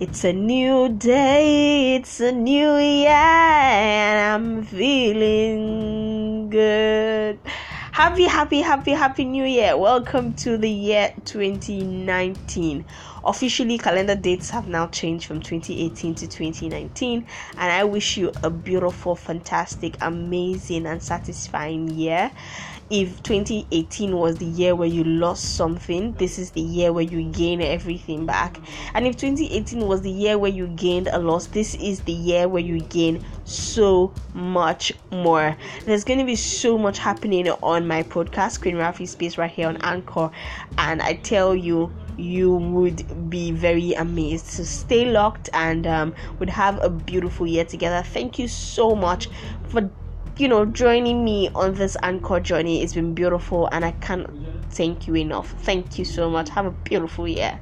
It's a new day, it's a new year, and I'm feeling good. Happy, happy, happy, happy new year. Welcome to the year 2019. Officially, calendar dates have now changed from 2018 to 2019, and I wish you a beautiful, fantastic, amazing, and satisfying year if 2018 was the year where you lost something, this is the year where you gain everything back. And if 2018 was the year where you gained a loss, this is the year where you gain so much more. There's going to be so much happening on my podcast, Queen Rafi Space, right here on Anchor. And I tell you, you would be very amazed. So stay locked and um, would have a beautiful year together. Thank you so much for you know, joining me on this anchor journey. It's been beautiful, and I can't thank you enough. Thank you so much. Have a beautiful year.